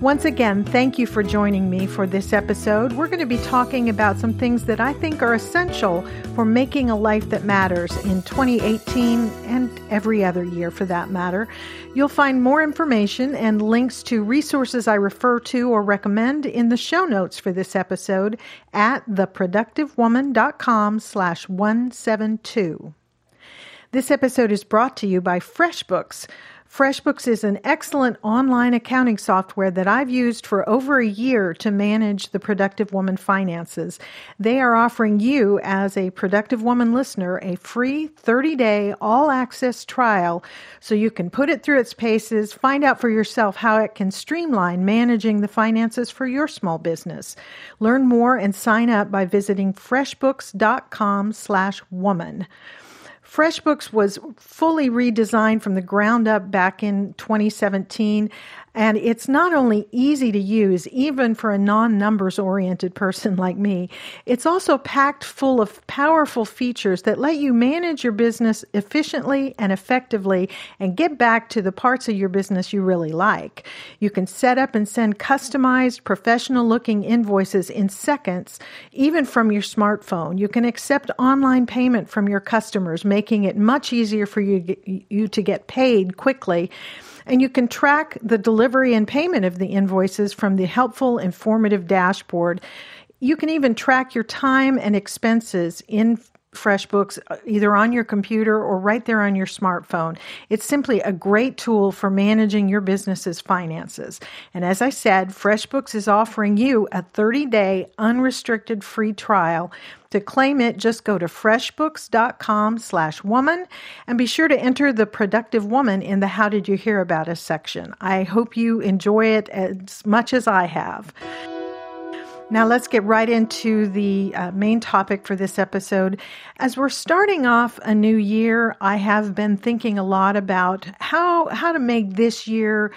Once again, thank you for joining me for this episode. We're going to be talking about some things that I think are essential for making a life that matters in 2018 and every other year for that matter. You'll find more information and links to resources I refer to or recommend in the show notes for this episode at theproductivewoman.com slash 172. This episode is brought to you by FreshBooks. FreshBooks is an excellent online accounting software that I've used for over a year to manage the Productive Woman finances. They are offering you, as a Productive Woman listener, a free 30 day all access trial so you can put it through its paces, find out for yourself how it can streamline managing the finances for your small business. Learn more and sign up by visiting freshbooks.com slash woman. FreshBooks was fully redesigned from the ground up back in 2017 and it's not only easy to use, even for a non numbers oriented person like me, it's also packed full of powerful features that let you manage your business efficiently and effectively and get back to the parts of your business you really like. You can set up and send customized, professional looking invoices in seconds, even from your smartphone. You can accept online payment from your customers, making it much easier for you, you to get paid quickly. And you can track the delivery and payment of the invoices from the helpful, informative dashboard. You can even track your time and expenses in FreshBooks uh, either on your computer or right there on your smartphone. It's simply a great tool for managing your business's finances. And as I said, FreshBooks is offering you a 30-day unrestricted free trial. To claim it, just go to freshbooks.com slash woman and be sure to enter the productive woman in the how did you hear about us section. I hope you enjoy it as much as I have. Now, let's get right into the uh, main topic for this episode. As we're starting off a new year, I have been thinking a lot about how how to make this year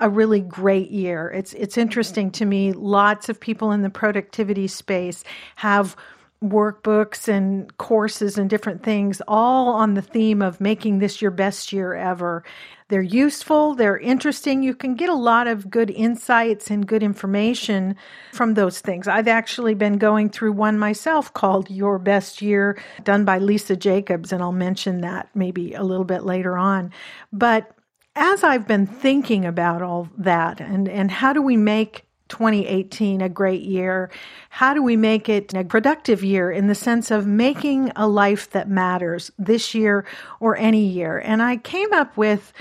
a really great year. It's it's interesting to me. Lots of people in the productivity space have workbooks and courses and different things, all on the theme of making this your best year ever. They're useful, they're interesting. You can get a lot of good insights and good information from those things. I've actually been going through one myself called Your Best Year, done by Lisa Jacobs, and I'll mention that maybe a little bit later on. But as I've been thinking about all that and, and how do we make 2018 a great year? How do we make it a productive year in the sense of making a life that matters this year or any year? And I came up with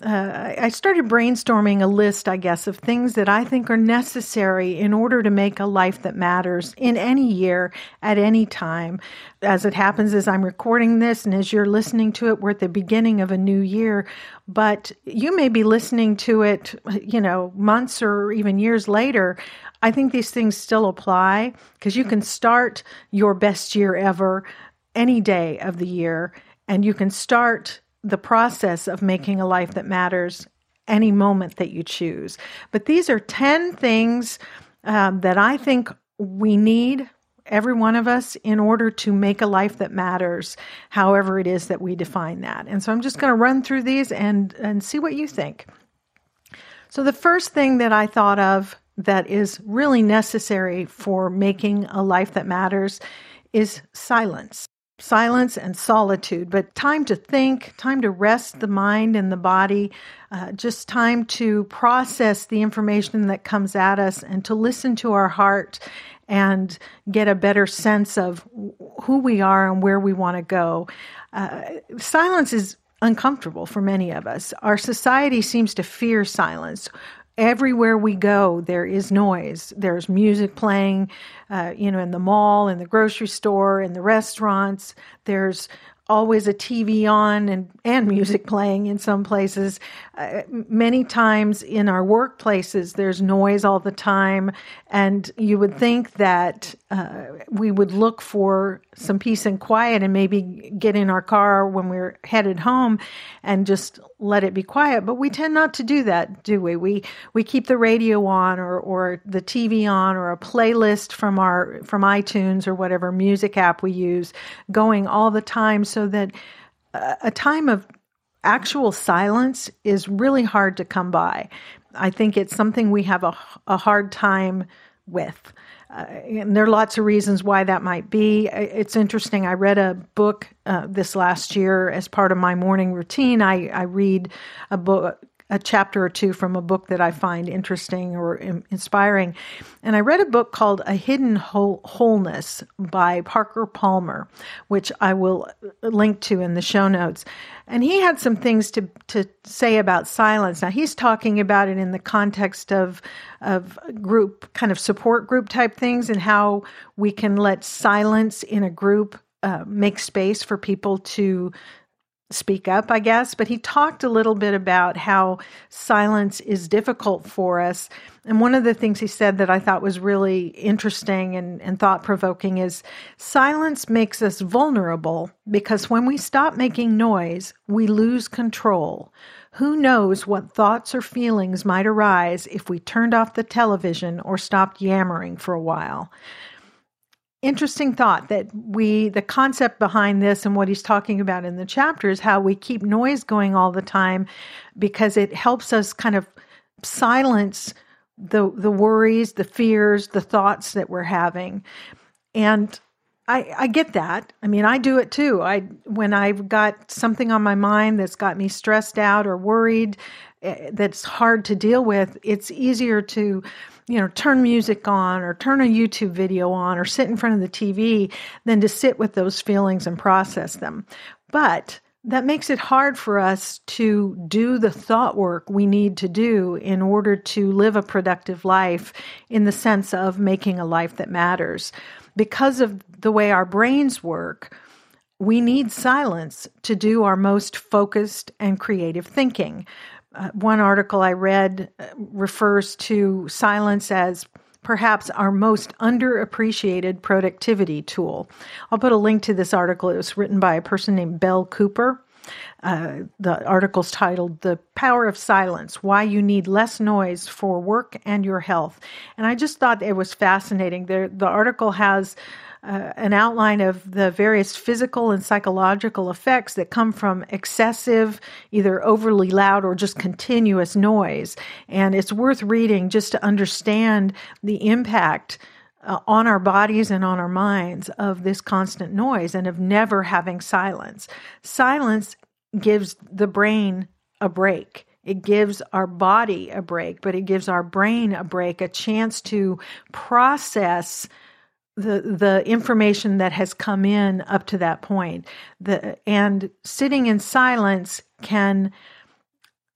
uh, I started brainstorming a list, I guess, of things that I think are necessary in order to make a life that matters in any year, at any time. As it happens, as I'm recording this and as you're listening to it, we're at the beginning of a new year, but you may be listening to it, you know, months or even years later. I think these things still apply because you can start your best year ever any day of the year, and you can start the process of making a life that matters any moment that you choose. But these are 10 things um, that I think we need, every one of us, in order to make a life that matters, however it is that we define that. And so I'm just going to run through these and, and see what you think. So, the first thing that I thought of that is really necessary for making a life that matters is silence silence and solitude, but time to think, time to rest the mind and the body, uh, just time to process the information that comes at us and to listen to our heart and get a better sense of who we are and where we want to go. Uh, silence is uncomfortable for many of us. Our society seems to fear silence everywhere we go there is noise. There's music playing uh, you know in the mall in the grocery store in the restaurants. There's always a TV on and, and music playing in some places. Uh, many times in our workplaces, there's noise all the time. And you would think that uh, we would look for some peace and quiet and maybe get in our car when we're headed home and just let it be quiet. But we tend not to do that, do we? We, we keep the radio on or, or the TV on or a playlist from our, from iTunes or whatever music app we use going all the time. So so that a time of actual silence is really hard to come by. I think it's something we have a, a hard time with. Uh, and there are lots of reasons why that might be. It's interesting. I read a book uh, this last year as part of my morning routine. I, I read a book a chapter or two from a book that I find interesting or inspiring. And I read a book called A Hidden Whole- Wholeness by Parker Palmer, which I will link to in the show notes. And he had some things to, to say about silence. Now, he's talking about it in the context of, of group, kind of support group type things, and how we can let silence in a group uh, make space for people to speak up, I guess, but he talked a little bit about how silence is difficult for us. And one of the things he said that I thought was really interesting and, and thought provoking is silence makes us vulnerable because when we stop making noise, we lose control. Who knows what thoughts or feelings might arise if we turned off the television or stopped yammering for a while? Interesting thought that we the concept behind this and what he's talking about in the chapter is how we keep noise going all the time because it helps us kind of silence the the worries the fears the thoughts that we're having and I, I get that. I mean, I do it too. I when I've got something on my mind that's got me stressed out or worried, eh, that's hard to deal with. It's easier to you know, turn music on or turn a YouTube video on or sit in front of the TV than to sit with those feelings and process them. But that makes it hard for us to do the thought work we need to do in order to live a productive life in the sense of making a life that matters. Because of the way our brains work, we need silence to do our most focused and creative thinking uh, one article I read uh, refers to silence as perhaps our most underappreciated productivity tool. I'll put a link to this article. It was written by a person named Belle Cooper. Uh, the article's titled The Power of Silence Why You Need Less Noise for Work and Your Health. And I just thought it was fascinating. The, the article has uh, an outline of the various physical and psychological effects that come from excessive, either overly loud or just continuous noise. And it's worth reading just to understand the impact. Uh, on our bodies and on our minds of this constant noise and of never having silence. Silence gives the brain a break. It gives our body a break, but it gives our brain a break, a chance to process the the information that has come in up to that point. The and sitting in silence can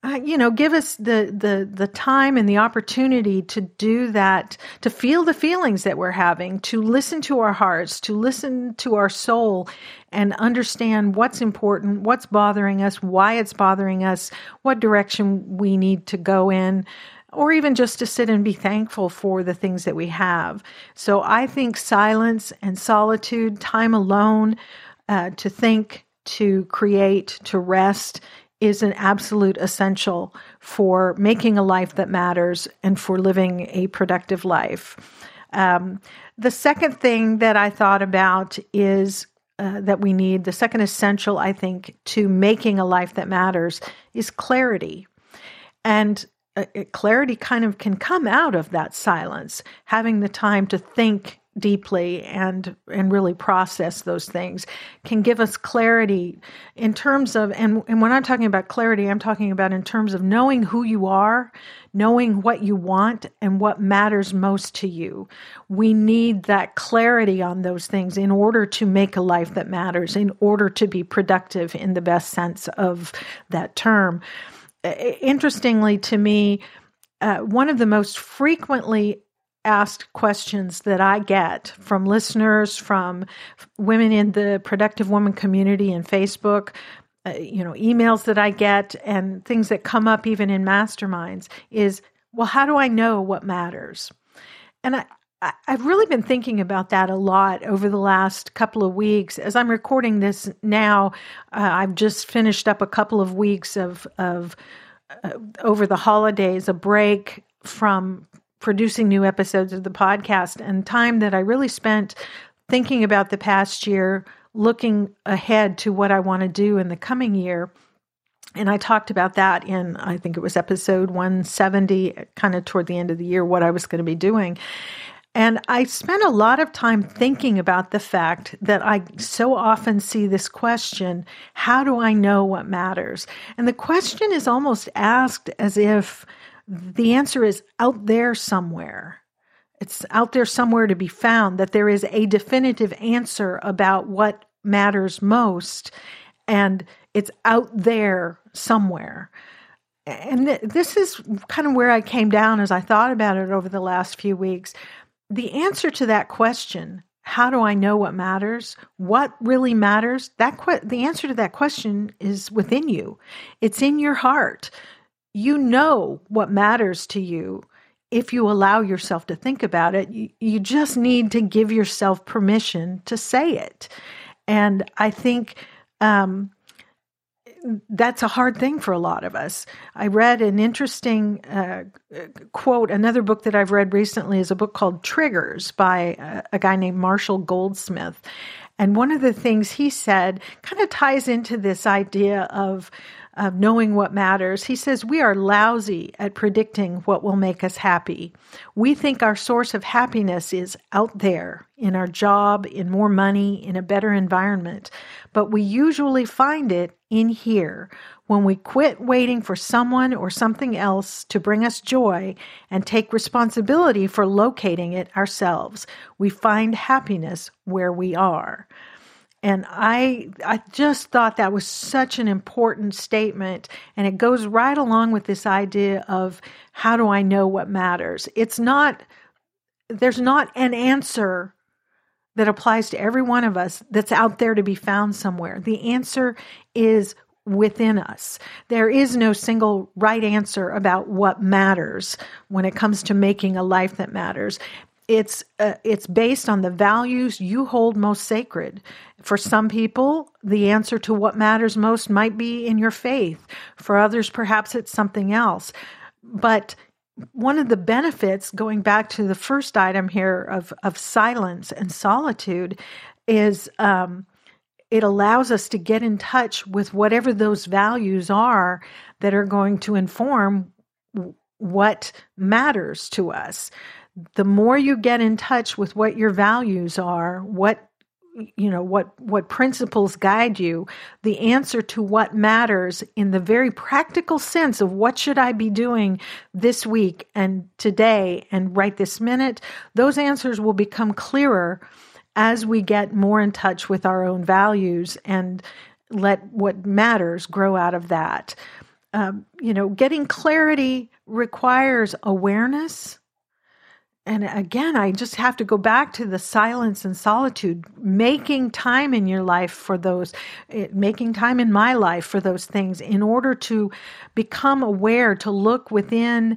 uh, you know give us the the the time and the opportunity to do that to feel the feelings that we're having to listen to our hearts to listen to our soul and understand what's important what's bothering us why it's bothering us what direction we need to go in or even just to sit and be thankful for the things that we have. So I think silence and solitude, time alone, uh, to think, to create, to rest is an absolute essential for making a life that matters and for living a productive life. Um, the second thing that I thought about is uh, that we need, the second essential, I think, to making a life that matters is clarity. And uh, clarity kind of can come out of that silence, having the time to think deeply and and really process those things can give us clarity in terms of and and when I'm talking about clarity I'm talking about in terms of knowing who you are knowing what you want and what matters most to you. We need that clarity on those things in order to make a life that matters in order to be productive in the best sense of that term interestingly to me, uh, one of the most frequently asked questions that I get from listeners, from women in the Productive Woman community in Facebook, uh, you know, emails that I get, and things that come up even in masterminds is, well, how do I know what matters? And I, I've really been thinking about that a lot over the last couple of weeks. As I'm recording this now, uh, I've just finished up a couple of weeks of of uh, over the holidays, a break from producing new episodes of the podcast, and time that I really spent thinking about the past year, looking ahead to what I want to do in the coming year. And I talked about that in, I think it was episode 170, kind of toward the end of the year, what I was going to be doing. And I spent a lot of time thinking about the fact that I so often see this question how do I know what matters? And the question is almost asked as if the answer is out there somewhere. It's out there somewhere to be found, that there is a definitive answer about what matters most, and it's out there somewhere and this is kind of where I came down as I thought about it over the last few weeks the answer to that question, how do I know what matters? What really matters? That que- the answer to that question is within you. It's in your heart. You know what matters to you if you allow yourself to think about it. You, you just need to give yourself permission to say it. And I think um, that's a hard thing for a lot of us. I read an interesting uh, quote. Another book that I've read recently is a book called Triggers by a, a guy named Marshall Goldsmith. And one of the things he said kind of ties into this idea of of knowing what matters. He says, We are lousy at predicting what will make us happy. We think our source of happiness is out there in our job, in more money, in a better environment. But we usually find it in here when we quit waiting for someone or something else to bring us joy and take responsibility for locating it ourselves. We find happiness where we are. And I I just thought that was such an important statement and it goes right along with this idea of how do I know what matters? It's not there's not an answer that applies to every one of us that's out there to be found somewhere. The answer is within us. There is no single right answer about what matters when it comes to making a life that matters it's uh, it's based on the values you hold most sacred. For some people, the answer to what matters most might be in your faith. For others, perhaps it's something else. But one of the benefits, going back to the first item here of of silence and solitude, is um, it allows us to get in touch with whatever those values are that are going to inform what matters to us the more you get in touch with what your values are, what you know what what principles guide you the answer to what matters in the very practical sense of what should i be doing this week and today and right this minute those answers will become clearer as we get more in touch with our own values and let what matters grow out of that. Um, you know getting clarity requires awareness and again, I just have to go back to the silence and solitude, making time in your life for those, eh, making time in my life for those things in order to become aware, to look within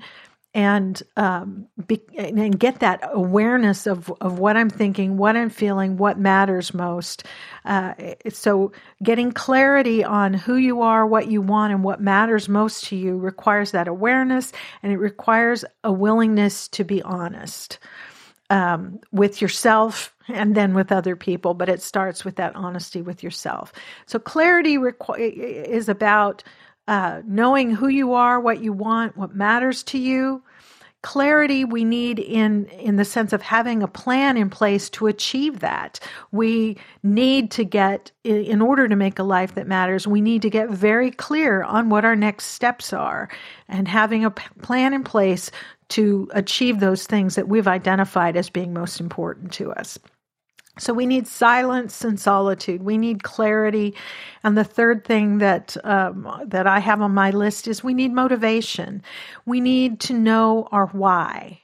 and um, be, and get that awareness of of what I'm thinking, what I'm feeling, what matters most. Uh, so, getting clarity on who you are, what you want, and what matters most to you requires that awareness, and it requires a willingness to be honest um, with yourself and then with other people. But it starts with that honesty with yourself. So, clarity requ- is about uh, knowing who you are, what you want, what matters to you. Clarity we need in in the sense of having a plan in place to achieve that. We need to get in order to make a life that matters. We need to get very clear on what our next steps are, and having a plan in place to achieve those things that we've identified as being most important to us. So we need silence and solitude. We need clarity, and the third thing that um, that I have on my list is we need motivation. We need to know our why.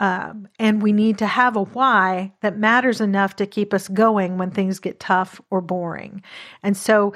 Um, and we need to have a why that matters enough to keep us going when things get tough or boring. And so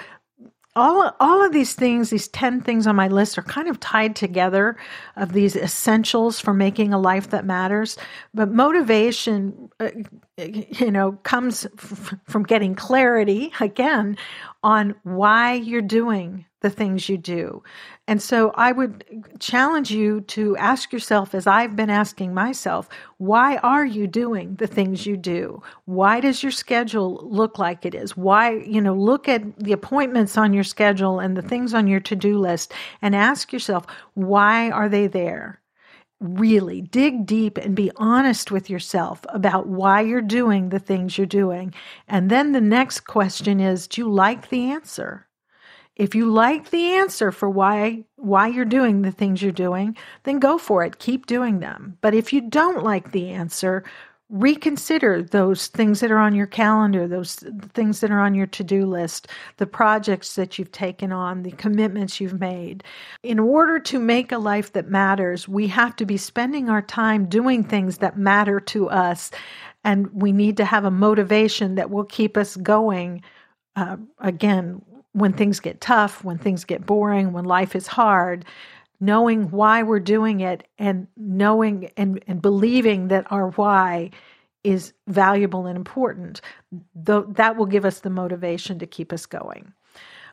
all all of these things these 10 things on my list are kind of tied together of these essentials for making a life that matters but motivation uh, you know comes f- from getting clarity again on why you're doing the things you do. And so I would challenge you to ask yourself, as I've been asking myself, why are you doing the things you do? Why does your schedule look like it is? Why, you know, look at the appointments on your schedule and the things on your to do list and ask yourself, why are they there? Really dig deep and be honest with yourself about why you're doing the things you're doing. And then the next question is, do you like the answer? If you like the answer for why why you're doing the things you're doing, then go for it. Keep doing them. But if you don't like the answer, reconsider those things that are on your calendar, those things that are on your to-do list, the projects that you've taken on, the commitments you've made. In order to make a life that matters, we have to be spending our time doing things that matter to us and we need to have a motivation that will keep us going uh, again when things get tough, when things get boring, when life is hard, knowing why we're doing it and knowing and, and believing that our why is valuable and important, though that will give us the motivation to keep us going.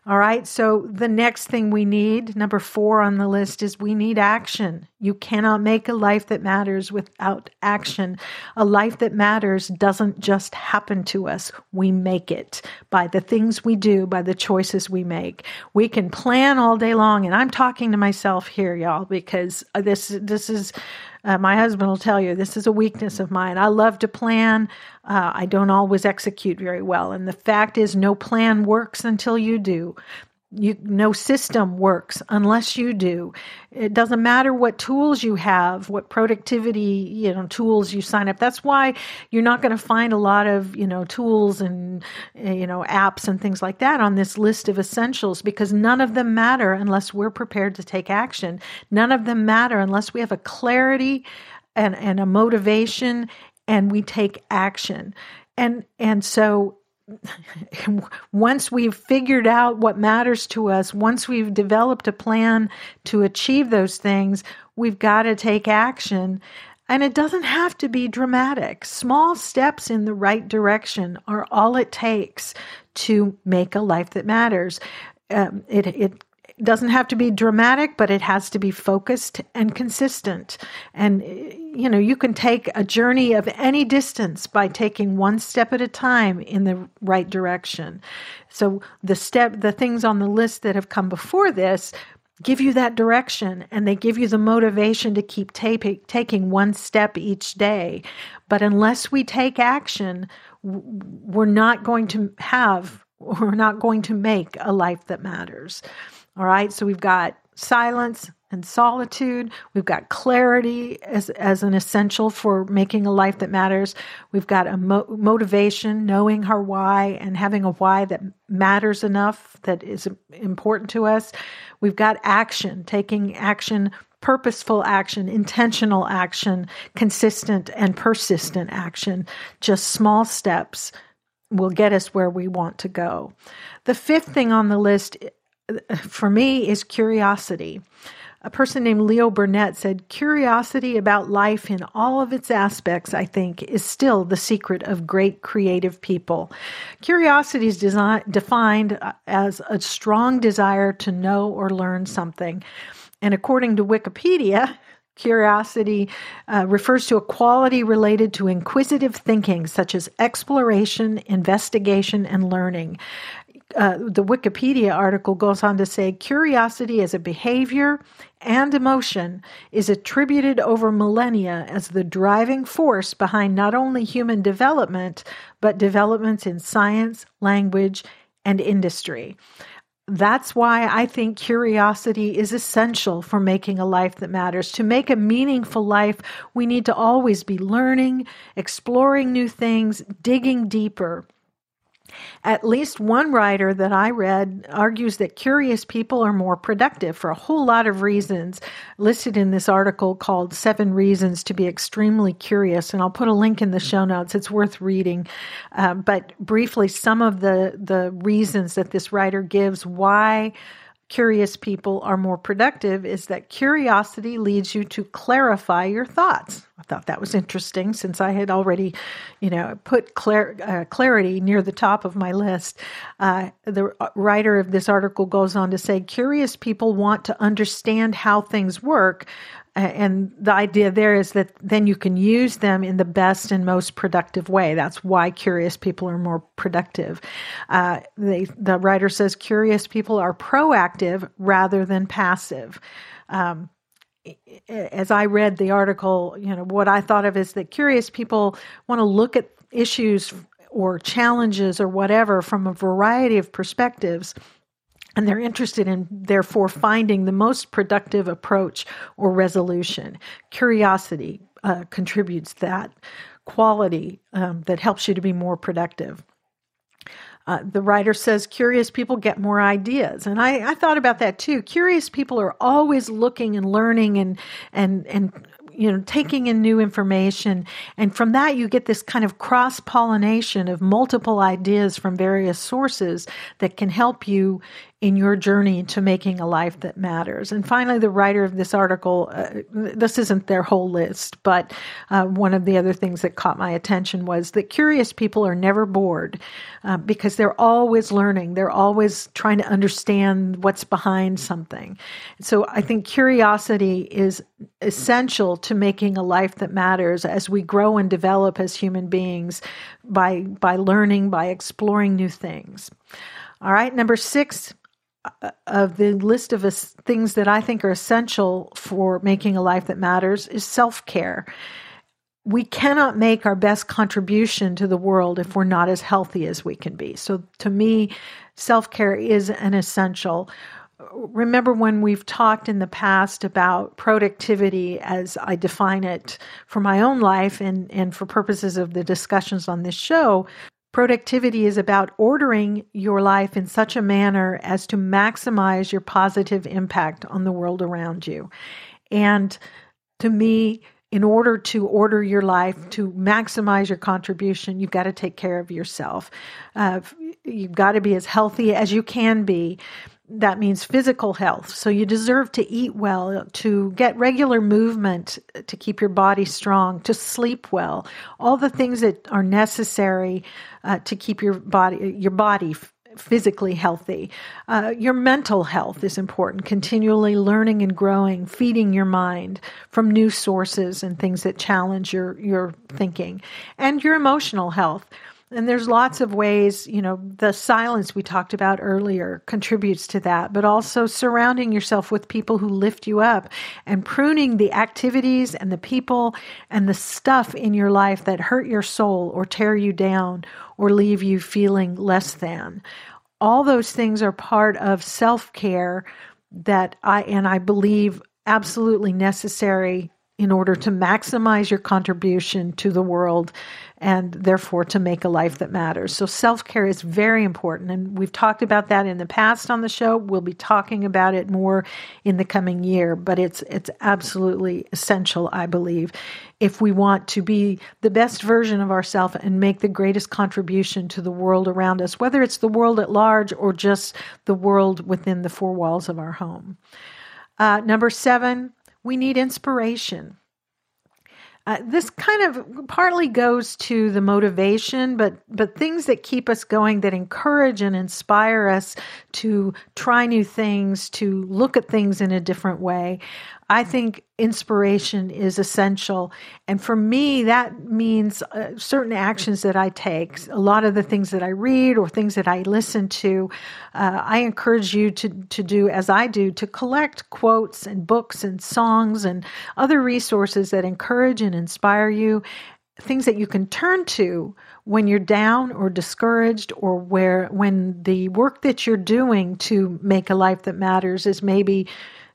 All right. So the next thing we need, number four on the list, is we need action. You cannot make a life that matters without action. A life that matters doesn't just happen to us. We make it by the things we do, by the choices we make. We can plan all day long. And I'm talking to myself here, y'all, because this, this is, uh, my husband will tell you this is a weakness of mine. I love to plan. Uh, I don't always execute very well. And the fact is, no plan works until you do you no system works unless you do. It doesn't matter what tools you have what productivity you know tools you sign up. That's why you're not going to find a lot of you know tools and eh, you know apps and things like that on this list of essentials because none of them matter unless we're prepared to take action. None of them matter unless we have a clarity and and a motivation and we take action. And and so once we've figured out what matters to us, once we've developed a plan to achieve those things, we've got to take action. And it doesn't have to be dramatic. Small steps in the right direction are all it takes to make a life that matters. Um, it, it doesn't have to be dramatic, but it has to be focused and consistent. And, you know, you can take a journey of any distance by taking one step at a time in the right direction. So the step, the things on the list that have come before this give you that direction and they give you the motivation to keep taping, taking one step each day. But unless we take action, we're not going to have, we're not going to make a life that matters. All right, so we've got silence and solitude. We've got clarity as, as an essential for making a life that matters. We've got a mo- motivation, knowing our why and having a why that matters enough, that is important to us. We've got action, taking action, purposeful action, intentional action, consistent and persistent action, just small steps will get us where we want to go. The fifth thing on the list for me is curiosity. A person named Leo Burnett said, Curiosity about life in all of its aspects, I think, is still the secret of great creative people. Curiosity is design- defined uh, as a strong desire to know or learn something. And according to Wikipedia, Curiosity uh, refers to a quality related to inquisitive thinking, such as exploration, investigation, and learning uh, the Wikipedia article goes on to say curiosity as a behavior and emotion is attributed over millennia as the driving force behind not only human development, but developments in science, language, and industry. That's why I think curiosity is essential for making a life that matters. To make a meaningful life, we need to always be learning, exploring new things, digging deeper. At least one writer that I read argues that curious people are more productive for a whole lot of reasons listed in this article called Seven Reasons to Be Extremely Curious. And I'll put a link in the show notes. It's worth reading. Uh, but briefly, some of the, the reasons that this writer gives why curious people are more productive is that curiosity leads you to clarify your thoughts. I thought that was interesting since I had already, you know, put uh, clarity near the top of my list. Uh, the writer of this article goes on to say curious people want to understand how things work, and the idea there is that then you can use them in the best and most productive way. That's why curious people are more productive. Uh, they, the writer says curious people are proactive rather than passive. Um, as I read the article, you know, what I thought of is that curious people want to look at issues or challenges or whatever from a variety of perspectives and they're interested in therefore finding the most productive approach or resolution. Curiosity uh, contributes that quality um, that helps you to be more productive. Uh, the writer says curious people get more ideas, and I, I thought about that too. Curious people are always looking and learning and and and you know taking in new information and from that you get this kind of cross pollination of multiple ideas from various sources that can help you in your journey to making a life that matters. And finally, the writer of this article, uh, this isn't their whole list, but uh, one of the other things that caught my attention was that curious people are never bored uh, because they're always learning. They're always trying to understand what's behind something. So I think curiosity is essential to making a life that matters as we grow and develop as human beings by, by learning, by exploring new things. All right, number six, of the list of things that I think are essential for making a life that matters is self care. We cannot make our best contribution to the world if we're not as healthy as we can be. So, to me, self care is an essential. Remember when we've talked in the past about productivity as I define it for my own life and, and for purposes of the discussions on this show, Productivity is about ordering your life in such a manner as to maximize your positive impact on the world around you. And to me, in order to order your life to maximize your contribution, you've got to take care of yourself. Uh, you've got to be as healthy as you can be that means physical health. So you deserve to eat well, to get regular movement to keep your body strong, to sleep well, all the things that are necessary uh, to keep your body your body physically healthy. Uh, your mental health is important, continually learning and growing, feeding your mind from new sources and things that challenge your, your thinking. And your emotional health. And there's lots of ways, you know, the silence we talked about earlier contributes to that, but also surrounding yourself with people who lift you up and pruning the activities and the people and the stuff in your life that hurt your soul or tear you down or leave you feeling less than. All those things are part of self care that I, and I believe absolutely necessary in order to maximize your contribution to the world and therefore to make a life that matters. So self care is very important. And we've talked about that in the past on the show. We'll be talking about it more in the coming year, but it's, it's absolutely essential, I believe, if we want to be the best version of ourselves and make the greatest contribution to the world around us, whether it's the world at large or just the world within the four walls of our home. Uh, number seven, we need inspiration. Uh, this kind of partly goes to the motivation, but but things that keep us going, that encourage and inspire us to try new things, to look at things in a different way. I think inspiration is essential. And for me, that means uh, certain actions that I take. A lot of the things that I read or things that I listen to, uh, I encourage you to, to do as I do to collect quotes and books and songs and other resources that encourage and inspire you, things that you can turn to when you're down or discouraged or where when the work that you're doing to make a life that matters is maybe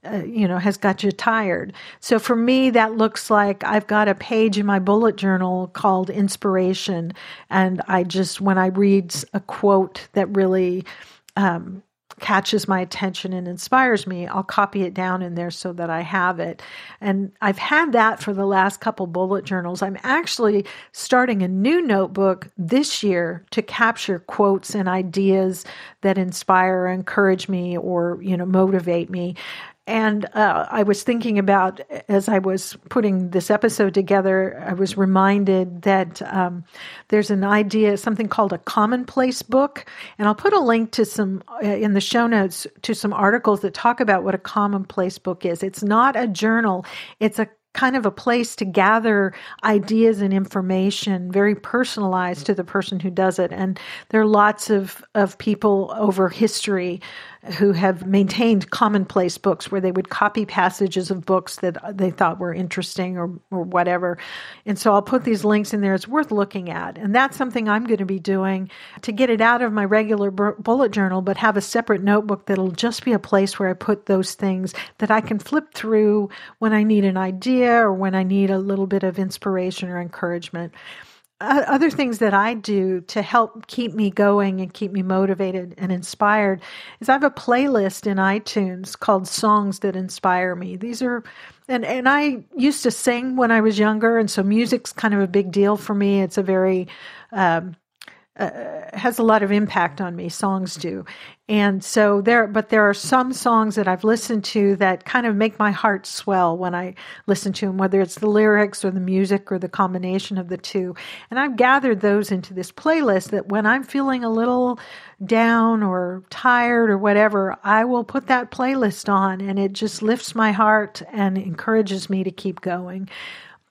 uh, you know, has got you tired. So for me, that looks like I've got a page in my bullet journal called inspiration. And I just, when I read a quote that really, um, catches my attention and inspires me, I'll copy it down in there so that I have it. And I've had that for the last couple bullet journals. I'm actually starting a new notebook this year to capture quotes and ideas that inspire, encourage me, or, you know, motivate me. And uh, I was thinking about, as I was putting this episode together, I was reminded that um, there's an idea, something called a commonplace book. And I'll put a link to some uh, in the show notes to some articles that talk about what a commonplace book is. It's not a journal, it's a kind of a place to gather ideas and information very personalized to the person who does it and there are lots of, of people over history who have maintained commonplace books where they would copy passages of books that they thought were interesting or, or whatever. And so I'll put these links in there. It's worth looking at. And that's something I'm going to be doing to get it out of my regular bullet journal, but have a separate notebook that'll just be a place where I put those things that I can flip through when I need an idea or when I need a little bit of inspiration or encouragement other things that I do to help keep me going and keep me motivated and inspired is I have a playlist in iTunes called Songs That Inspire Me. These are and and I used to sing when I was younger and so music's kind of a big deal for me. It's a very um, uh, has a lot of impact on me. Songs do, and so there. But there are some songs that I've listened to that kind of make my heart swell when I listen to them, whether it's the lyrics or the music or the combination of the two. And I've gathered those into this playlist that when I'm feeling a little down or tired or whatever, I will put that playlist on, and it just lifts my heart and encourages me to keep going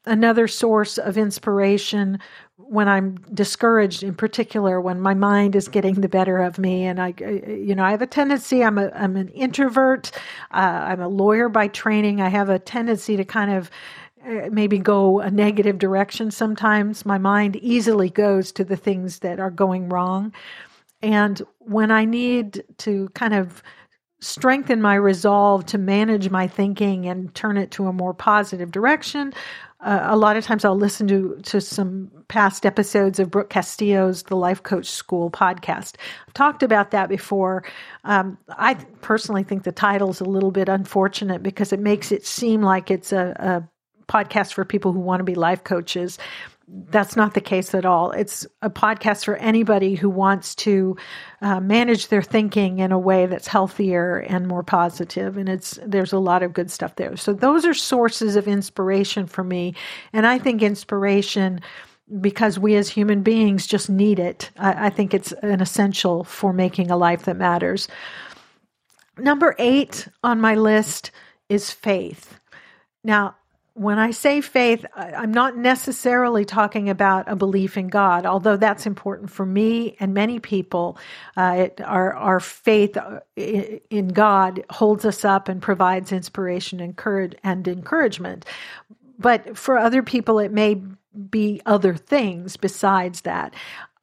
another source of inspiration when I'm discouraged, in particular, when my mind is getting the better of me, and I, you know, I have a tendency. I'm a I'm an introvert. Uh, I'm a lawyer by training. I have a tendency to kind of uh, maybe go a negative direction sometimes. My mind easily goes to the things that are going wrong, and when I need to kind of strengthen my resolve to manage my thinking and turn it to a more positive direction, uh, a lot of times I'll listen to to some past episodes of Brooke Castillo's The Life Coach School podcast. I've talked about that before. Um, I personally think the title is a little bit unfortunate because it makes it seem like it's a, a podcast for people who want to be life coaches that's not the case at all. It's a podcast for anybody who wants to uh, manage their thinking in a way that's healthier and more positive. And it's there's a lot of good stuff there. So those are sources of inspiration for me, and I think inspiration because we as human beings just need it. I, I think it's an essential for making a life that matters. Number eight on my list is faith. Now, when I say faith, I'm not necessarily talking about a belief in God, although that's important for me and many people. Uh, it, our, our faith uh, in God holds us up and provides inspiration and encouragement. But for other people, it may be other things besides that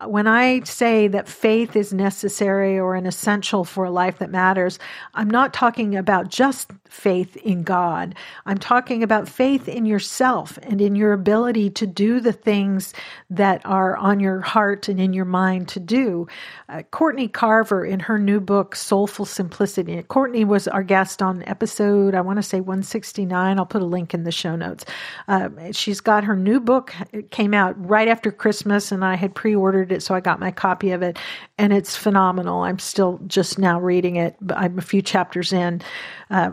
when I say that faith is necessary or an essential for a life that matters, I'm not talking about just faith in God. I'm talking about faith in yourself and in your ability to do the things that are on your heart and in your mind to do. Uh, Courtney Carver, in her new book, Soulful Simplicity, Courtney was our guest on episode, I want to say 169. I'll put a link in the show notes. Uh, she's got her new book, it came out right after Christmas, and I had pre ordered it, so I got my copy of it, and it's phenomenal. I'm still just now reading it. I'm a few chapters in. Uh,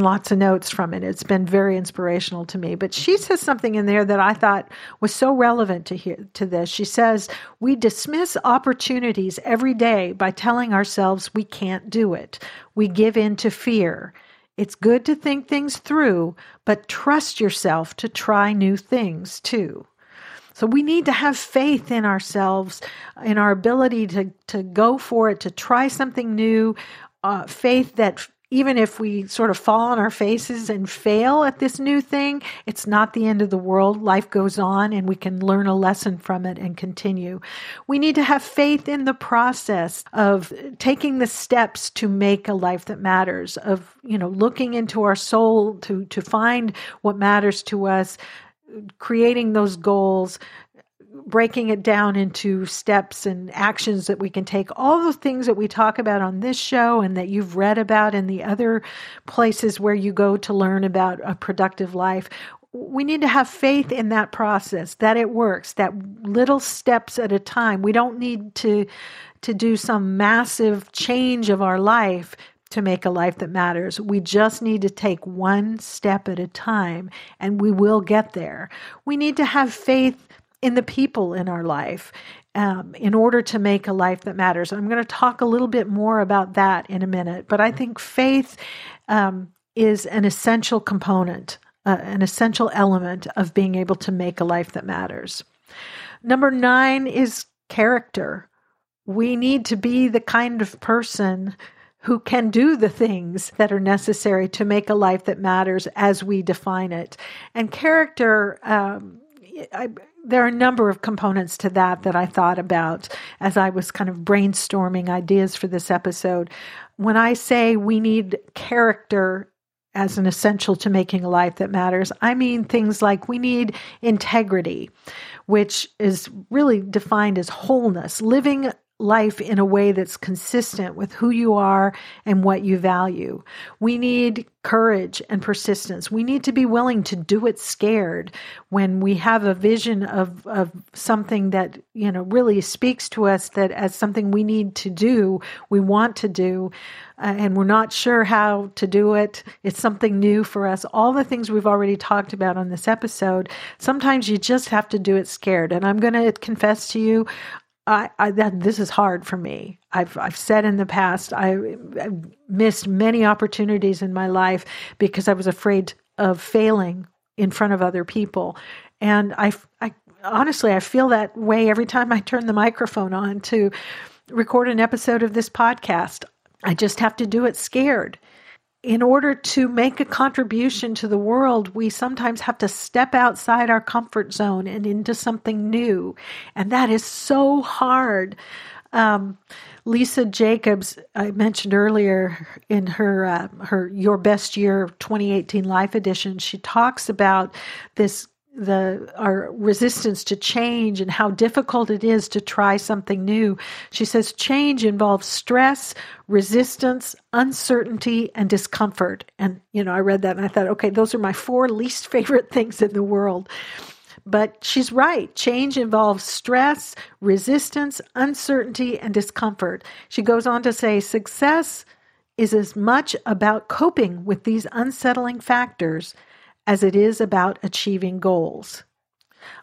lots of notes from it. It's been very inspirational to me. But she says something in there that I thought was so relevant to to this. She says, "We dismiss opportunities every day by telling ourselves we can't do it. We give in to fear." It's good to think things through, but trust yourself to try new things too. So we need to have faith in ourselves, in our ability to, to go for it, to try something new, uh, faith that even if we sort of fall on our faces and fail at this new thing, it's not the end of the world. Life goes on and we can learn a lesson from it and continue. We need to have faith in the process of taking the steps to make a life that matters, of, you know, looking into our soul to, to find what matters to us, creating those goals, breaking it down into steps and actions that we can take, all the things that we talk about on this show and that you've read about in the other places where you go to learn about a productive life. We need to have faith in that process, that it works, that little steps at a time. We don't need to to do some massive change of our life to make a life that matters. We just need to take one step at a time and we will get there. We need to have faith in the people in our life um, in order to make a life that matters. I'm going to talk a little bit more about that in a minute, but I think faith um, is an essential component, uh, an essential element of being able to make a life that matters. Number nine is character. We need to be the kind of person who can do the things that are necessary to make a life that matters as we define it. And character, um, I, there are a number of components to that that I thought about as I was kind of brainstorming ideas for this episode. When I say we need character as an essential to making a life that matters, I mean things like we need integrity, which is really defined as wholeness, living life in a way that's consistent with who you are and what you value. We need courage and persistence. We need to be willing to do it scared when we have a vision of, of something that, you know, really speaks to us that as something we need to do, we want to do, uh, and we're not sure how to do it. It's something new for us. All the things we've already talked about on this episode, sometimes you just have to do it scared. And I'm going to confess to you, I, I, that this is hard for me. I've I've said in the past I, I've missed many opportunities in my life because I was afraid of failing in front of other people, and I I honestly I feel that way every time I turn the microphone on to record an episode of this podcast. I just have to do it scared in order to make a contribution to the world, we sometimes have to step outside our comfort zone and into something new. And that is so hard. Um, Lisa Jacobs, I mentioned earlier in her uh, her Your Best Year 2018 Life Edition, she talks about this the our resistance to change and how difficult it is to try something new. She says change involves stress, resistance, uncertainty, and discomfort. And you know, I read that and I thought, okay, those are my four least favorite things in the world. But she's right. Change involves stress, resistance, uncertainty, and discomfort. She goes on to say success is as much about coping with these unsettling factors as it is about achieving goals.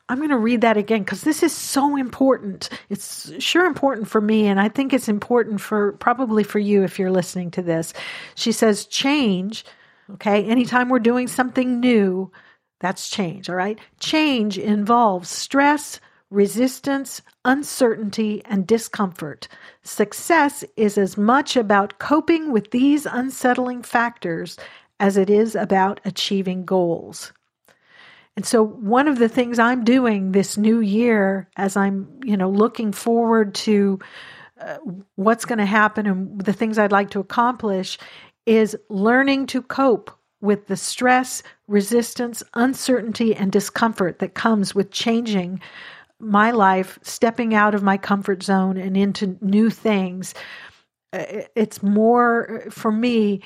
I'm going to read that again because this is so important. It's sure important for me, and I think it's important for probably for you if you're listening to this. She says, change, okay, anytime we're doing something new, that's change, all right? Change involves stress, resistance, uncertainty, and discomfort. Success is as much about coping with these unsettling factors as it is about achieving goals. And so one of the things I'm doing this new year as I'm, you know, looking forward to uh, what's going to happen and the things I'd like to accomplish is learning to cope with the stress, resistance, uncertainty and discomfort that comes with changing my life, stepping out of my comfort zone and into new things. Uh, it's more for me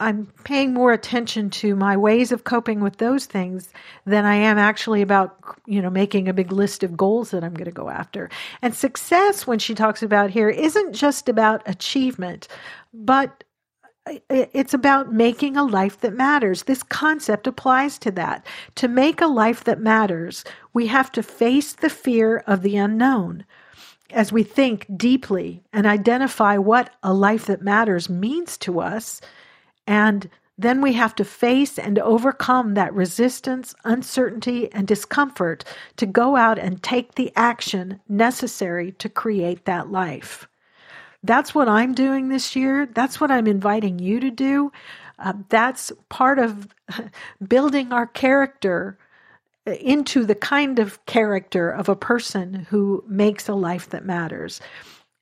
I'm paying more attention to my ways of coping with those things than I am actually about, you know, making a big list of goals that I'm going to go after. And success, when she talks about here, isn't just about achievement, but it's about making a life that matters. This concept applies to that. To make a life that matters, we have to face the fear of the unknown as we think deeply and identify what a life that matters means to us and then we have to face and overcome that resistance, uncertainty, and discomfort to go out and take the action necessary to create that life. That's what I'm doing this year. That's what I'm inviting you to do. Uh, that's part of building our character into the kind of character of a person who makes a life that matters.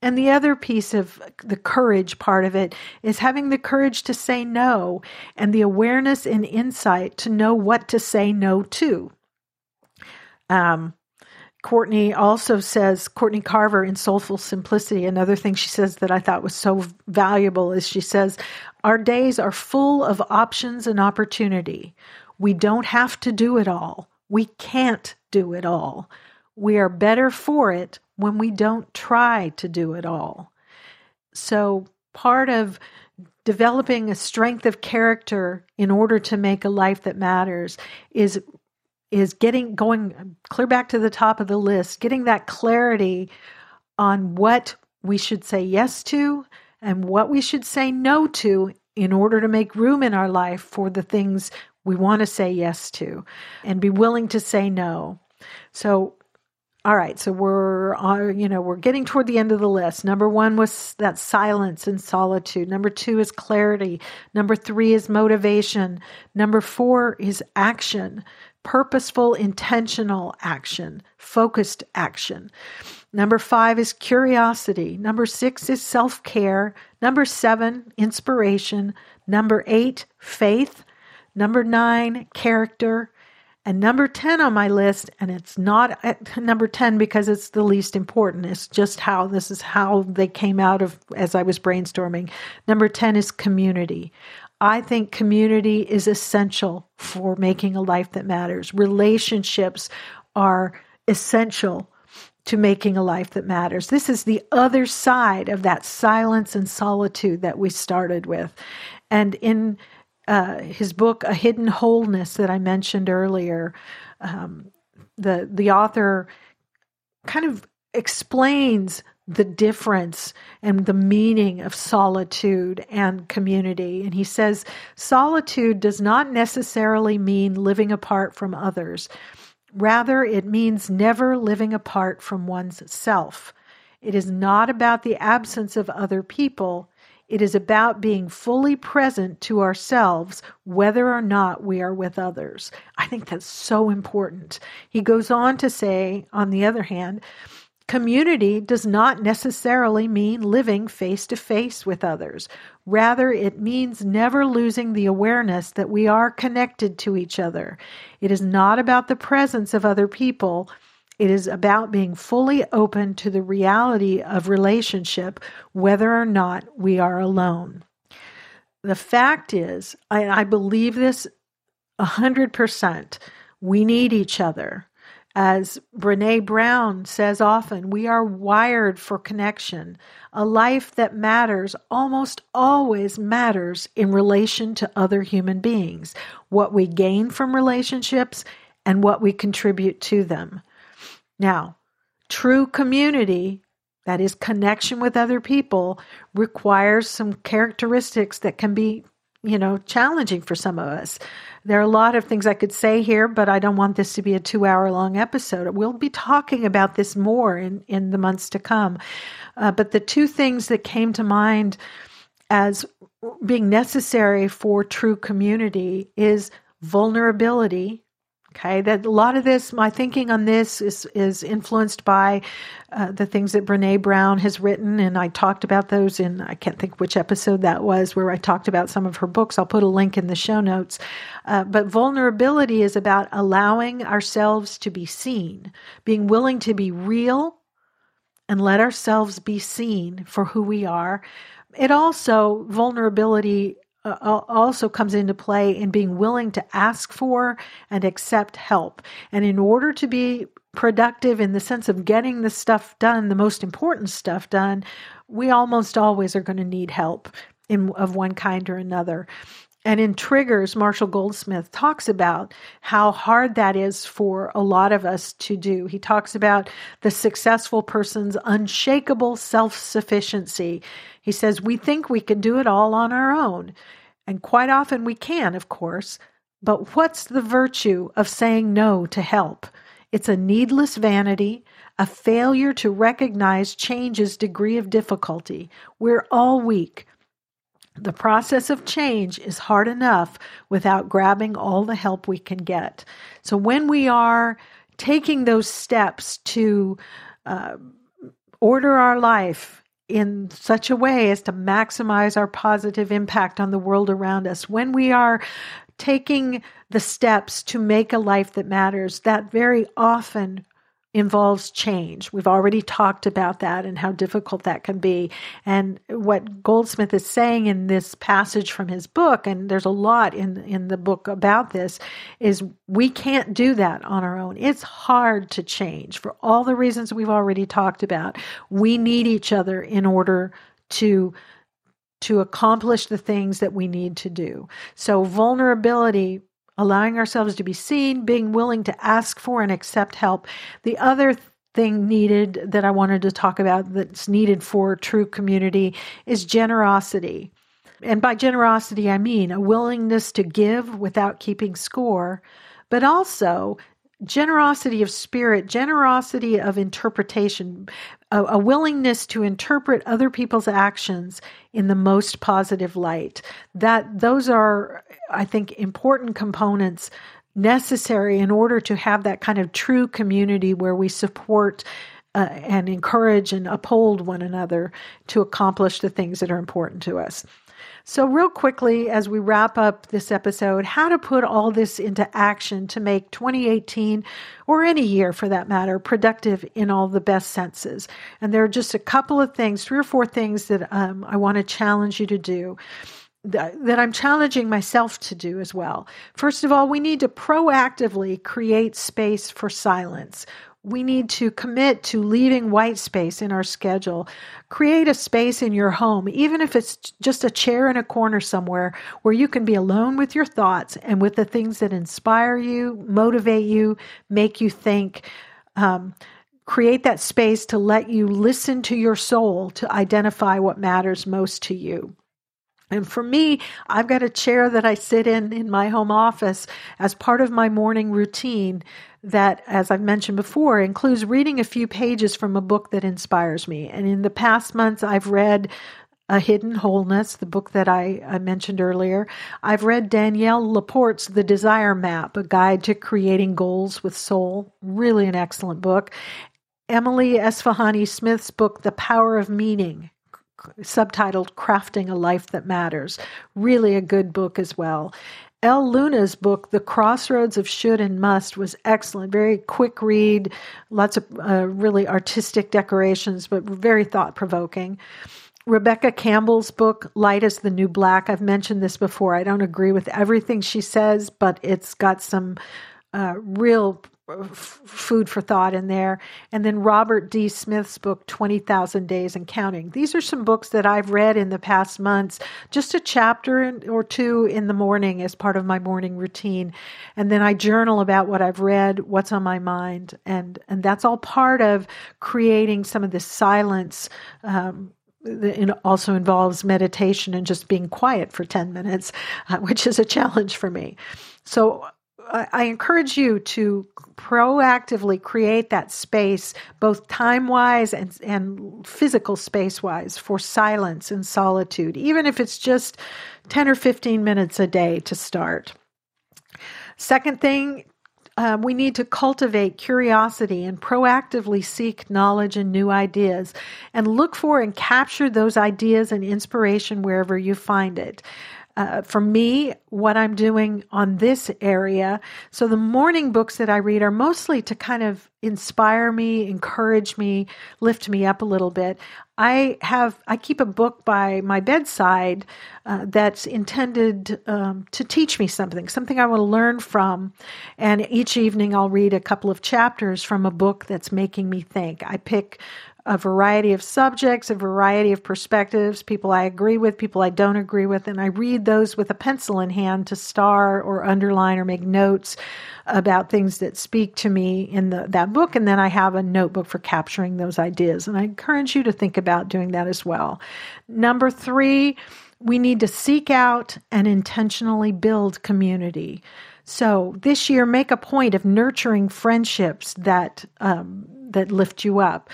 And the other piece of the courage part of it is having the courage to say no and the awareness and insight to know what to say no to. Um, Courtney also says, Courtney Carver in Soulful Simplicity, another thing she says that I thought was so valuable is she says, Our days are full of options and opportunity. We don't have to do it all. We can't do it all. We are better for it when we don't try to do it all. So, part of developing a strength of character in order to make a life that matters is is getting going clear back to the top of the list, getting that clarity on what we should say yes to and what we should say no to in order to make room in our life for the things we want to say yes to and be willing to say no. So all right, so we're uh, you know we're getting toward the end of the list. Number one was that silence and solitude. Number two is clarity. Number three is motivation. Number four is action, purposeful, intentional action, focused action. Number five is curiosity. Number six is self care. Number seven, inspiration. Number eight, faith. Number nine, character. And number 10 on my list, and it's not number 10 because it's the least important. It's just how this is how they came out of as I was brainstorming. Number 10 is community. I think community is essential for making a life that matters. Relationships are essential to making a life that matters. This is the other side of that silence and solitude that we started with. And in uh, his book, A Hidden Wholeness, that I mentioned earlier, um, the the author kind of explains the difference and the meaning of solitude and community. And he says solitude does not necessarily mean living apart from others. Rather, it means never living apart from one's self. It is not about the absence of other people, it is about being fully present to ourselves, whether or not we are with others. I think that's so important. He goes on to say, on the other hand, community does not necessarily mean living face to face with others. Rather, it means never losing the awareness that we are connected to each other. It is not about the presence of other people it is about being fully open to the reality of relationship, whether or not we are alone. The fact is, I, I believe this 100%. We need each other. As Brene Brown says often, we are wired for connection. A life that matters almost always matters in relation to other human beings, what we gain from relationships and what we contribute to them. Now, true community, that is connection with other people, requires some characteristics that can be, you know, challenging for some of us. There are a lot of things I could say here, but I don't want this to be a two hour long episode. We'll be talking about this more in, in the months to come. Uh, but the two things that came to mind as being necessary for true community is vulnerability Okay, that a lot of this, my thinking on this is is influenced by uh, the things that Brene Brown has written, and I talked about those in I can't think which episode that was where I talked about some of her books. I'll put a link in the show notes. Uh, but vulnerability is about allowing ourselves to be seen, being willing to be real, and let ourselves be seen for who we are. It also vulnerability uh, also comes into play in being willing to ask for and accept help. And in order to be productive in the sense of getting the stuff done, the most important stuff done, we almost always are going to need help in of one kind or another. And in Triggers, Marshall Goldsmith talks about how hard that is for a lot of us to do. He talks about the successful person's unshakable self sufficiency. He says, We think we can do it all on our own. And quite often we can, of course. But what's the virtue of saying no to help? It's a needless vanity, a failure to recognize change's degree of difficulty. We're all weak. The process of change is hard enough without grabbing all the help we can get. So when we are taking those steps to uh, order our life in such a way as to maximize our positive impact on the world around us, when we are taking the steps to make a life that matters, that very often involves change. We've already talked about that and how difficult that can be. And what Goldsmith is saying in this passage from his book, and there's a lot in, in the book about this, is we can't do that on our own. It's hard to change for all the reasons we've already talked about. We need each other in order to to accomplish the things that we need to do. So vulnerability allowing ourselves to be seen, being willing to ask for and accept help. The other thing needed that I wanted to talk about that's needed for true community is generosity. And by generosity, I mean a willingness to give without keeping score, but also generosity of spirit, generosity of interpretation, a, a, willingness to interpret other people's actions in the most positive light. That those are, I think, important components necessary in order to have that kind of true community where we support uh, and encourage and uphold one another to accomplish the things that are important to us. So, real quickly, as we wrap up this episode, how to put all this into action to make 2018 or any year for that matter productive in all the best senses. And there are just a couple of things, three or four things that um, I want to challenge you to do that I'm challenging myself to do as well. First of all, we need to proactively create space for silence we need to commit to leaving white space in our schedule. Create a space in your home, even if it's just a chair in a corner somewhere where you can be alone with your thoughts and with the things that inspire you, motivate you, make you think. Um, create that space to let you listen to your soul to identify what matters most to you. And for me, I've got a chair that I sit in in my home office as part of my morning routine that, as I've mentioned before, includes reading a few pages from a book that inspires me. And in the past months, I've read A Hidden Wholeness, the book that I, I mentioned earlier. I've read Danielle Laporte's The Desire Map, a guide to creating goals with soul. Really an excellent book. Emily Esfahani Smith's book, The Power of Meaning, subtitled Crafting a Life That Matters. Really a good book as well. Elle Luna's book, The Crossroads of Should and Must, was excellent. Very quick read, lots of uh, really artistic decorations, but very thought provoking. Rebecca Campbell's book, Light Is the New Black, I've mentioned this before. I don't agree with everything she says, but it's got some uh, real food for thought in there. And then Robert D. Smith's book, 20,000 Days and Counting. These are some books that I've read in the past months, just a chapter or two in the morning as part of my morning routine. And then I journal about what I've read, what's on my mind. And, and that's all part of creating some of this silence. Um, it also involves meditation and just being quiet for 10 minutes, uh, which is a challenge for me. So I encourage you to proactively create that space, both time wise and, and physical space wise, for silence and solitude, even if it's just 10 or 15 minutes a day to start. Second thing, um, we need to cultivate curiosity and proactively seek knowledge and new ideas and look for and capture those ideas and inspiration wherever you find it uh, for me, what I'm doing on this area. So the morning books that I read are mostly to kind of inspire me, encourage me, lift me up a little bit. I have I keep a book by my bedside uh, that's intended um, to teach me something, something I want to learn from. And each evening I'll read a couple of chapters from a book that's making me think. I pick a variety of subjects, a variety of perspectives, people I agree with, people I don't agree with, and I read those with a pencil in hand to star or underline or make notes about things that speak to me in the, that book. And then I have a notebook for capturing those ideas. And I encourage you to think about doing that as well. Number three, we need to seek out and intentionally build community. So this year, make a point of nurturing friendships that um, that lift you up.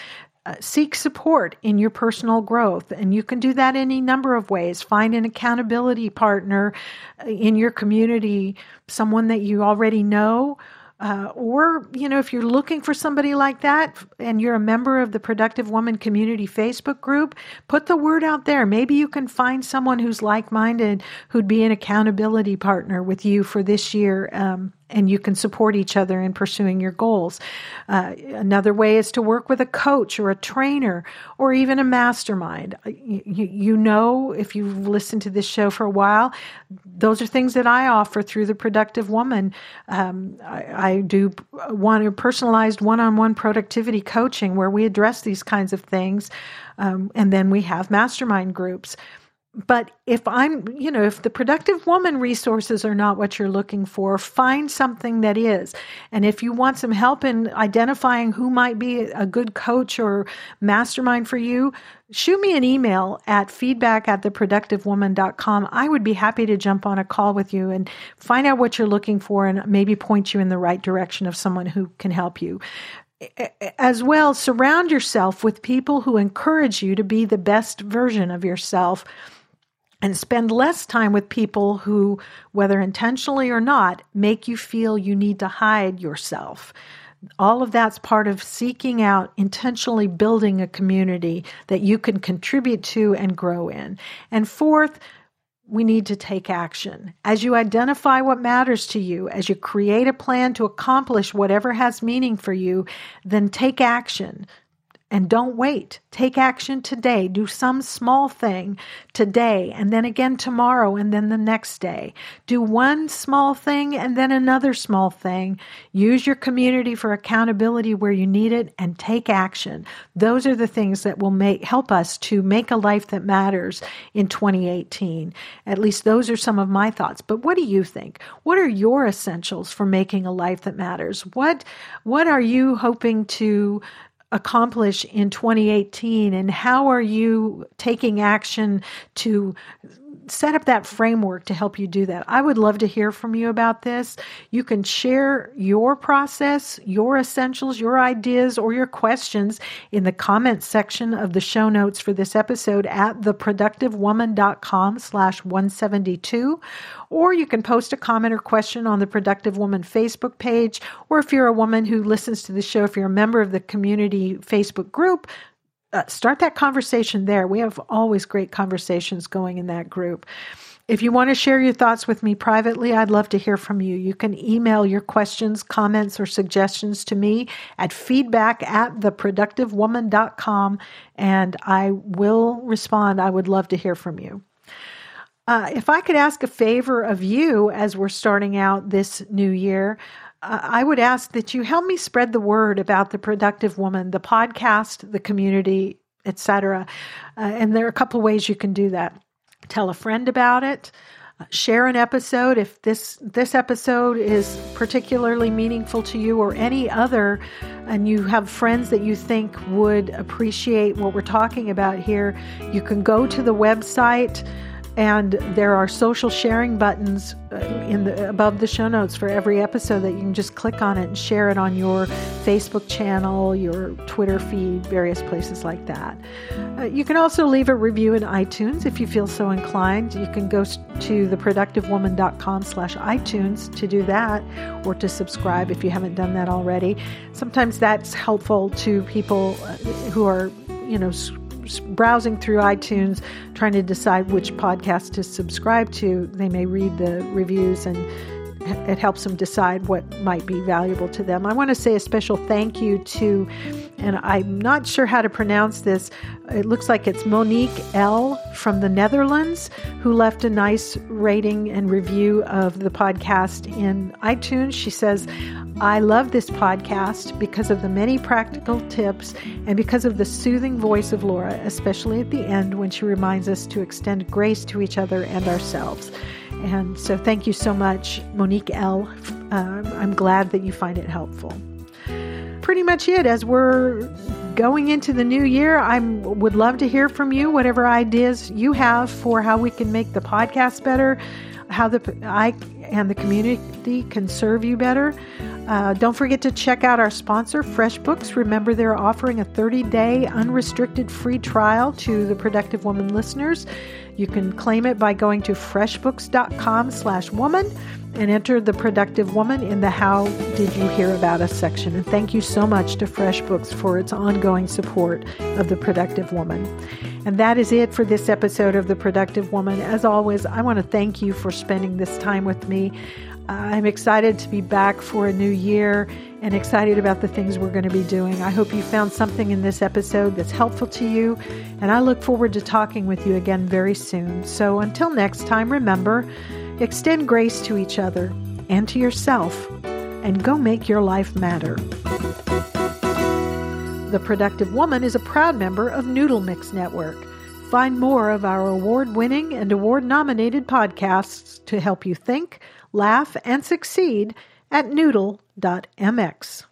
Uh, seek support in your personal growth, and you can do that any number of ways. Find an accountability partner uh, in your community, someone that you already know, uh, or, you know, if you're looking for somebody like that and you're a member of the Productive Woman Community Facebook group, put the word out there. Maybe you can find someone who's like minded who'd be an accountability partner with you for this year. Um, and you can support each other in pursuing your goals. Uh, another way is to work with a coach or a trainer or even a mastermind. Uh, you, you, know, if you've listened to this show for a while, those are things that I offer through the Productive Woman. Um, I, I, do one personalized one-on-one productivity coaching where we address these kinds of things, um, and then we have mastermind groups but if I'm, you know, if the productive woman resources are not what you're looking for, find something that is. And if you want some help in identifying who might be a good coach or mastermind for you, shoot me an email at feedback at theproductivewoman.com. I would be happy to jump on a call with you and find out what you're looking for and maybe point you in the right direction of someone who can help you as well, surround yourself with people who encourage you to be the best version of yourself and spend less time with people who, whether intentionally or not, make you feel you need to hide yourself. All of that's part of seeking out, intentionally building a community that you can contribute to and grow in. And fourth, we need to take action. As you identify what matters to you, as you create a plan to accomplish whatever has meaning for you, then take action. And don't wait. Take action today. Do some small thing today, and then again tomorrow, and then the next day. Do one small thing and then another small thing. Use your community for accountability where you need it, and take action. Those are the things that will make help us to make a life that matters in 2018. At least those are some of my thoughts. But what do you think? What are your essentials for making a life that matters? What what are you hoping to accomplish in 2018 and how are you taking action to set up that framework to help you do that. I would love to hear from you about this. You can share your process, your essentials, your ideas, or your questions in the comments section of the show notes for this episode at theproductivewoman.com slash 172. Or you can post a comment or question on the Productive Woman Facebook page. Or if you're a woman who listens to the show, if you're a member of the community Facebook group, uh, start that conversation there. We have always great conversations going in that group. If you want to share your thoughts with me privately, I'd love to hear from you. You can email your questions, comments, or suggestions to me at feedback at theproductivewoman.com and I will respond. I would love to hear from you. Uh, if I could ask a favor of you as we're starting out this new year, I would ask that you help me spread the word about the productive woman, the podcast, the community, etc. Uh, and there are a couple ways you can do that. Tell a friend about it. Uh, share an episode if this this episode is particularly meaningful to you or any other and you have friends that you think would appreciate what we're talking about here you can go to the website and there are social sharing buttons uh, in the above the show notes for every episode that you can just click on it and share it on your Facebook channel, your Twitter feed, various places like that. Uh, you can also leave a review in iTunes if you feel so inclined. You can go to theproductivewoman.com slash iTunes to do that or to subscribe if you haven't done that already. Sometimes that's helpful to people uh, who are, you know, browsing through iTunes trying to decide which podcast to subscribe to, they may read the reviews and it helps them decide what might be valuable to them. I want to say a special thank you to, and I'm not sure how to pronounce this, it looks like it's Monique L from the Netherlands, who left a nice rating and review of the podcast in iTunes. She says, I love this podcast because of the many practical tips and because of the soothing voice of Laura, especially at the end when she reminds us to extend grace to each other and ourselves. And so, thank you so much, Monique L. Uh, I'm glad that you find it helpful. Pretty much it. As we're going into the new year, I would love to hear from you, whatever ideas you have for how we can make the podcast better, how the I and the community can serve you better. Uh, don't forget to check out our sponsor, FreshBooks. Remember, they're offering a 30 day unrestricted free trial to the Productive Woman listeners. You can claim it by going to freshbooks.com slash woman and enter the productive woman in the How Did You Hear About Us section. And thank you so much to FreshBooks for its ongoing support of the productive woman. And that is it for this episode of The Productive Woman. As always, I want to thank you for spending this time with me. I'm excited to be back for a new year and excited about the things we're going to be doing. I hope you found something in this episode that's helpful to you, and I look forward to talking with you again very soon. So until next time, remember extend grace to each other and to yourself, and go make your life matter. The Productive Woman is a proud member of Noodle Mix Network. Find more of our award winning and award nominated podcasts to help you think laugh, and succeed at noodle.mx.